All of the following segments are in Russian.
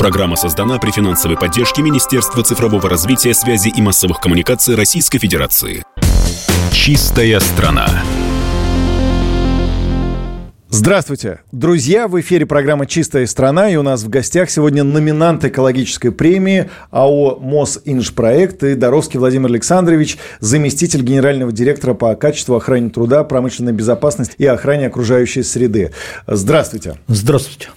Программа создана при финансовой поддержке Министерства цифрового развития, связи и массовых коммуникаций Российской Федерации. Чистая страна. Здравствуйте, друзья! В эфире программа «Чистая страна» и у нас в гостях сегодня номинант экологической премии АО «Мосинжпроект» и Доровский Владимир Александрович, заместитель генерального директора по качеству охране труда, промышленной безопасности и охране окружающей среды. Здравствуйте! Здравствуйте!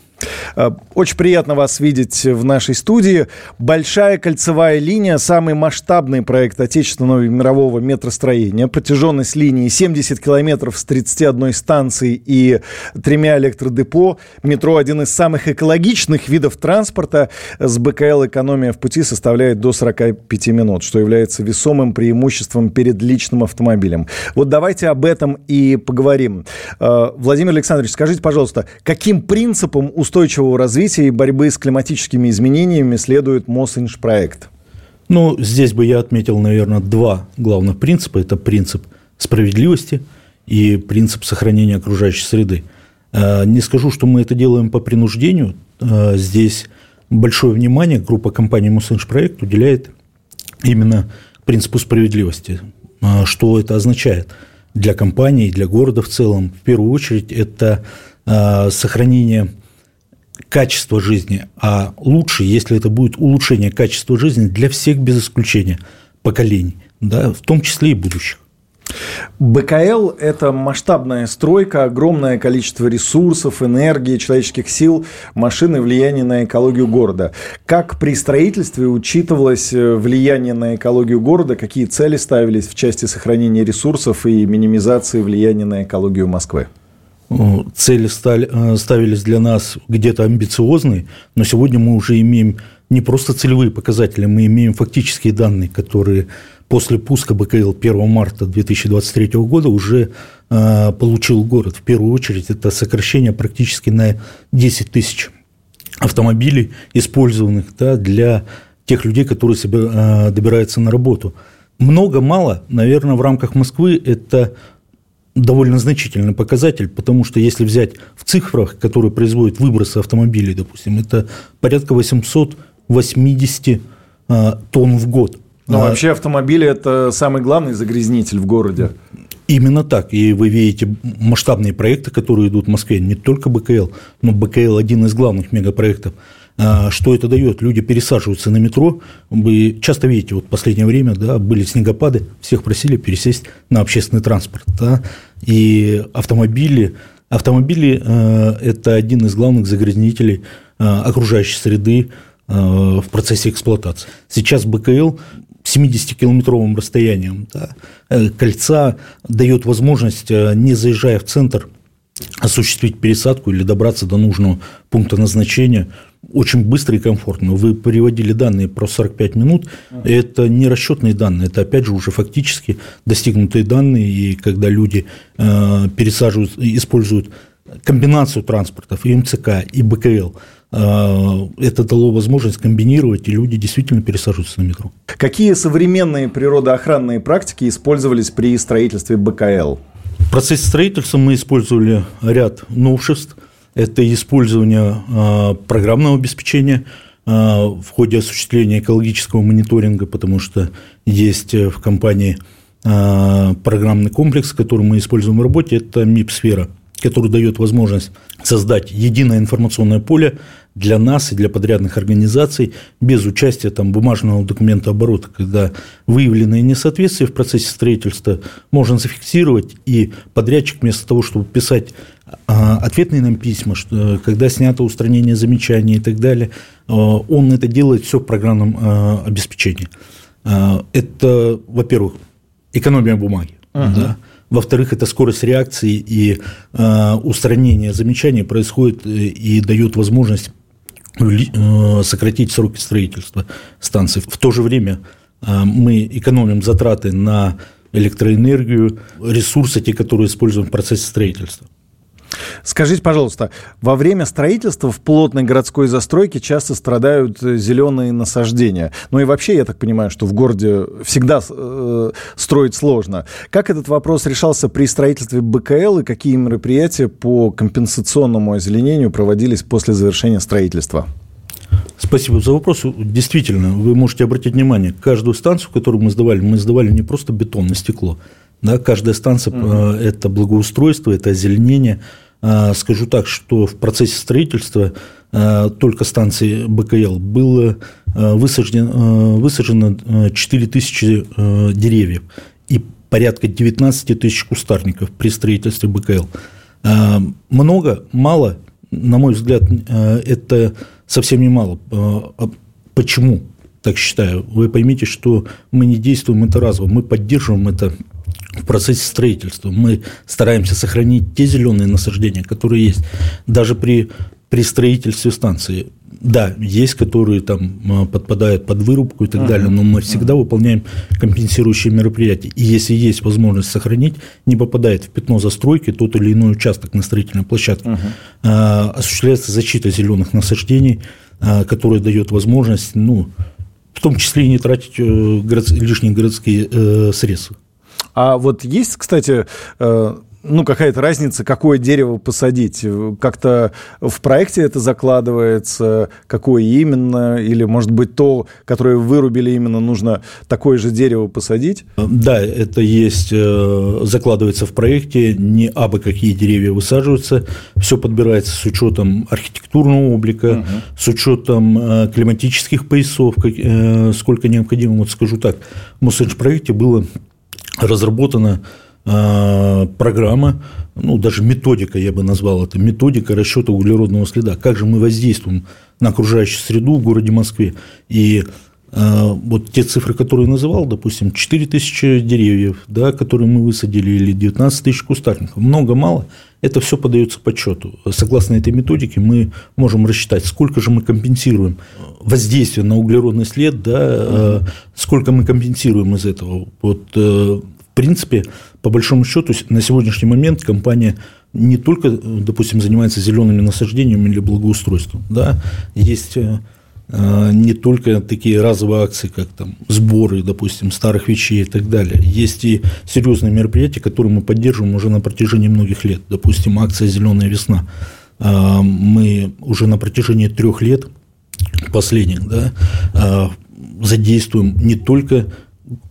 Э, очень приятно вас видеть в нашей студии. Большая кольцевая линия – самый масштабный проект отечественного и мирового метростроения. Протяженность линии 70 километров с 31 станцией и тремя электродепо. Метро – один из самых экологичных видов транспорта. С БКЛ экономия в пути составляет до 45 минут, что является весомым преимуществом перед личным автомобилем. Вот давайте об этом и поговорим. Э, Владимир Александрович, скажите, пожалуйста, каким принципом устойчивого развития и борьбы с климатическими изменениями следует Мосинжпроект? Ну, здесь бы я отметил, наверное, два главных принципа. Это принцип справедливости и принцип сохранения окружающей среды. Э, не скажу, что мы это делаем по принуждению. Э, здесь большое внимание группа компаний Мосинжпроект уделяет именно принципу справедливости. Э, что это означает для компании, для города в целом? В первую очередь, это сохранение качество жизни, а лучше, если это будет улучшение качества жизни для всех без исключения поколений, да, в том числе и будущих. БКЛ – это масштабная стройка, огромное количество ресурсов, энергии, человеческих сил, машин и влияние на экологию города. Как при строительстве учитывалось э, влияние на экологию города, какие цели ставились в части сохранения ресурсов и минимизации влияния на экологию Москвы? Э, цели стали, э, ставились для нас где-то амбициозные, но сегодня мы уже имеем не просто целевые показатели, мы имеем фактические данные, которые после пуска БКЛ 1 марта 2023 года уже э, получил город. В первую очередь это сокращение практически на 10 тысяч автомобилей, использованных да, для тех людей, которые себе, добираются на работу. Много-мало, наверное, в рамках Москвы это довольно значительный показатель, потому что если взять в цифрах, которые производят выбросы автомобилей, допустим, это порядка 880 а, тонн в год. Но а, вообще автомобили – это самый главный загрязнитель в городе. Именно так. И вы видите масштабные проекты, которые идут в Москве, не только БКЛ, но БКЛ – один из главных мегапроектов – что это дает? Люди пересаживаются на метро. Вы часто видите, вот в последнее время да, были снегопады, всех просили пересесть на общественный транспорт. Да, и автомобили, автомобили э, – это один из главных загрязнителей э, окружающей среды э, в процессе эксплуатации. Сейчас БКЛ 70-километровым расстоянием да, кольца дает возможность, не заезжая в центр, осуществить пересадку или добраться до нужного пункта назначения очень быстро и комфортно. Вы приводили данные про 45 минут. Это не расчетные данные, это опять же уже фактически достигнутые данные. И когда люди э, пересаживают, используют комбинацию транспортов и МЦК, и БКЛ, э, это дало возможность комбинировать, и люди действительно пересаживаются на метро. Какие современные природоохранные практики использовались при строительстве БКЛ? Процессе строительства мы использовали ряд новшеств. Это использование а, программного обеспечения а, в ходе осуществления экологического мониторинга, потому что есть в компании а, программный комплекс, который мы используем в работе, это МИП-сфера, который дает возможность создать единое информационное поле для нас и для подрядных организаций без участия там, бумажного документа оборота, когда выявленные несоответствия в процессе строительства можно зафиксировать, и подрядчик вместо того, чтобы писать а, ответные нам письма, что, когда снято устранение замечаний и так далее, а, он это делает все в программном а, обеспечении. Это, во-первых, экономия бумаги. Uh-huh. Да? Во-вторых, это скорость реакции и э, устранение замечаний происходит и дает возможность сократить сроки строительства станции. В то же время мы экономим затраты на электроэнергию, ресурсы, те, которые используем в процессе строительства. Скажите, пожалуйста, во время строительства в плотной городской застройке часто страдают э, зеленые насаждения. Ну и вообще, я так понимаю, что в городе всегда э, строить сложно. Как этот вопрос решался при строительстве БКЛ и какие мероприятия по компенсационному озеленению проводились после завершения строительства? Спасибо за вопрос. Действительно, вы можете обратить внимание, каждую станцию, которую мы сдавали, мы сдавали не просто бетон на стекло. Да, каждая станция угу. – это благоустройство, это озеленение. А, скажу так, что в процессе строительства а, только станции БКЛ было высажено, высажено 4 тысячи деревьев и порядка 19 тысяч кустарников при строительстве БКЛ. Много, мало, на мой взгляд, это совсем немало. А почему так считаю? Вы поймите, что мы не действуем это разово, мы поддерживаем это в процессе строительства. Мы стараемся сохранить те зеленые насаждения, которые есть. Даже при, при строительстве станции да, есть, которые там а, подпадают под вырубку и так uh-huh. далее, но мы всегда uh-huh. выполняем компенсирующие мероприятия. И если есть возможность сохранить, не попадает в пятно застройки тот или иной участок на строительной площадке, uh-huh. а, осуществляется защита зеленых насаждений, а, которая дает возможность, ну, в том числе и не тратить э, город, лишние городские э, средства. А вот есть, кстати, э, ну, какая-то разница, какое дерево посадить? Как-то в проекте это закладывается, какое именно? Или, может быть, то, которое вырубили именно, нужно такое же дерево посадить? Да, это есть, э, закладывается в проекте, не абы какие деревья высаживаются, все подбирается с учетом архитектурного облика, угу. с учетом э, климатических поясов, сколько необходимо, вот скажу так, в Мосэнш-проекте было разработано а, программа, ну, даже методика, я бы назвал это, методика расчета углеродного следа. Как же мы воздействуем на окружающую среду в городе Москве. И э, вот те цифры, которые называл, допустим, 4 тысячи деревьев, да, которые мы высадили, или 19 тысяч кустарников, много-мало, это все подается подсчету. Согласно этой методике мы можем рассчитать, сколько же мы компенсируем воздействие на углеродный след, да, э, сколько мы компенсируем из этого. Вот, э, в принципе, по большому счету, на сегодняшний момент компания не только, допустим, занимается зелеными насаждениями или благоустройством, да, есть э, э, не только такие разовые акции, как там сборы, допустим, старых вещей и так далее. Есть и серьезные мероприятия, которые мы поддерживаем уже на протяжении многих лет. Допустим, акция «Зеленая весна». Э, мы уже на протяжении трех лет последних да, задействуем не только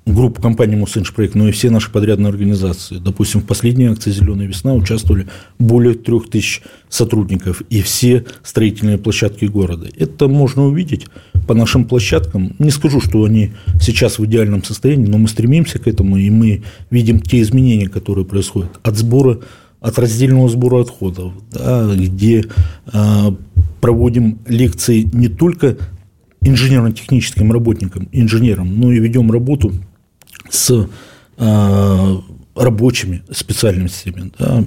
группу компании «Мосэншпроект», но и все наши подрядные организации. Допустим, в последней акции «Зеленая весна» участвовали более трех тысяч сотрудников и все строительные площадки города. Это можно увидеть по нашим площадкам. Не скажу, что они сейчас в идеальном состоянии, но мы стремимся к этому, и мы видим те изменения, которые происходят от сбора от раздельного сбора отходов, да, где э, проводим лекции не только инженерно-техническим работникам, инженерам, но и ведем работу с э, рабочими специальностями. Да.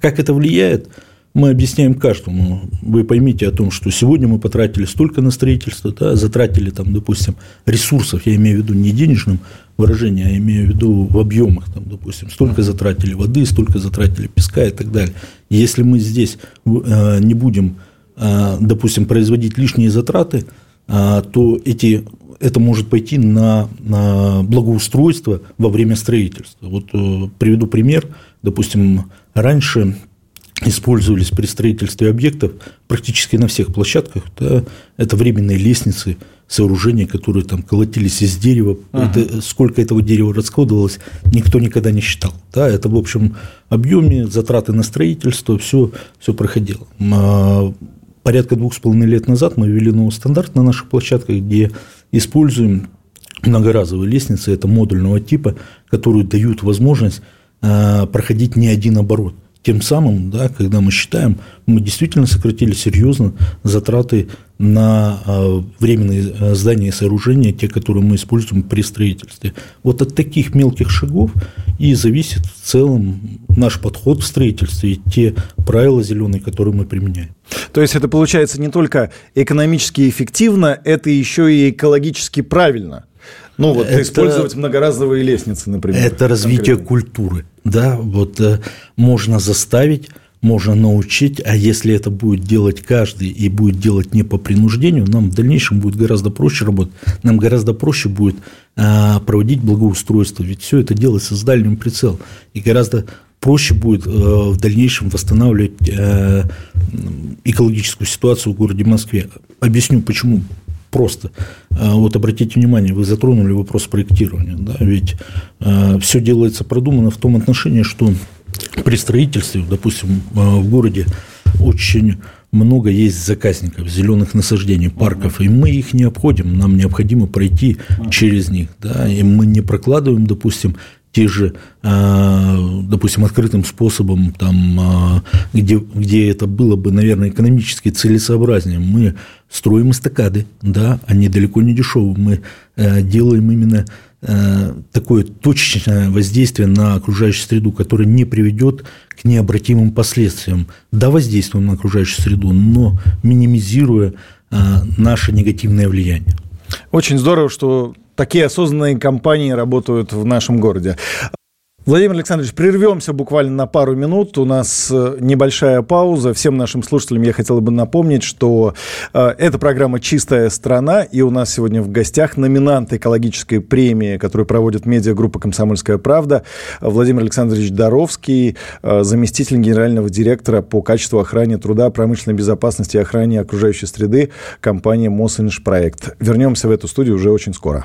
Как это влияет, мы объясняем каждому. Вы поймите о том, что сегодня мы потратили столько на строительство, да, затратили там, допустим, ресурсов, я имею в виду не денежным выражением, а имею в виду в объемах, там, допустим, столько затратили воды, столько затратили песка и так далее. Если мы здесь э, не будем, э, допустим, производить лишние затраты, то эти, это может пойти на, на благоустройство во время строительства. Вот э, приведу пример. Допустим, раньше использовались при строительстве объектов практически на всех площадках. Да, это временные лестницы, сооружения, которые там колотились из дерева. Ага. Это, сколько этого дерева расходовалось, никто никогда не считал. Да, это в общем объеме, затраты на строительство, все, все проходило. Порядка двух с половиной лет назад мы ввели новый стандарт на наших площадках, где используем многоразовые лестницы, это модульного типа, которые дают возможность а, проходить не один оборот. Тем самым, да, когда мы считаем, мы действительно сократили серьезно затраты на а, временные а, здания и сооружения, те, которые мы используем при строительстве. Вот от таких мелких шагов и зависит в целом наш подход в строительстве и те правила зеленые, которые мы применяем. То есть это получается не только экономически эффективно, это еще и экологически правильно. Ну, вот это, использовать многоразовые лестницы, например. Это развитие конкретно. культуры. Да, вот э, можно заставить, можно научить, а если это будет делать каждый и будет делать не по принуждению, нам в дальнейшем будет гораздо проще работать, нам гораздо проще будет э, проводить благоустройство, ведь все это делается с дальним прицелом, и гораздо проще будет в дальнейшем восстанавливать экологическую ситуацию в городе Москве. Объясню, почему просто. Вот обратите внимание, вы затронули вопрос проектирования. Да? Ведь все делается продумано в том отношении, что при строительстве, допустим, в городе очень много есть заказников, зеленых насаждений, парков, и мы их не обходим, нам необходимо пройти через них, да, и мы не прокладываем, допустим, те же, а, допустим, открытым способом, там, а, где, где это было бы, наверное, экономически целесообразнее, мы строим эстакады, да, они далеко не дешевые, мы э, делаем именно э, такое точечное воздействие на окружающую среду, которое не приведет к необратимым последствиям. Да, воздействуем на окружающую среду, но минимизируя э, наше негативное влияние. Очень здорово, что такие осознанные компании работают в нашем городе. Владимир Александрович, прервемся буквально на пару минут. У нас э, небольшая пауза. Всем нашим слушателям я хотел бы напомнить, что э, эта программа «Чистая страна», и у нас сегодня в гостях номинант экологической премии, которую проводит медиагруппа «Комсомольская правда» Владимир Александрович Доровский, э, заместитель генерального директора по качеству охраны труда, промышленной безопасности и охране окружающей среды компании «Мосинжпроект». Вернемся в эту студию уже очень скоро.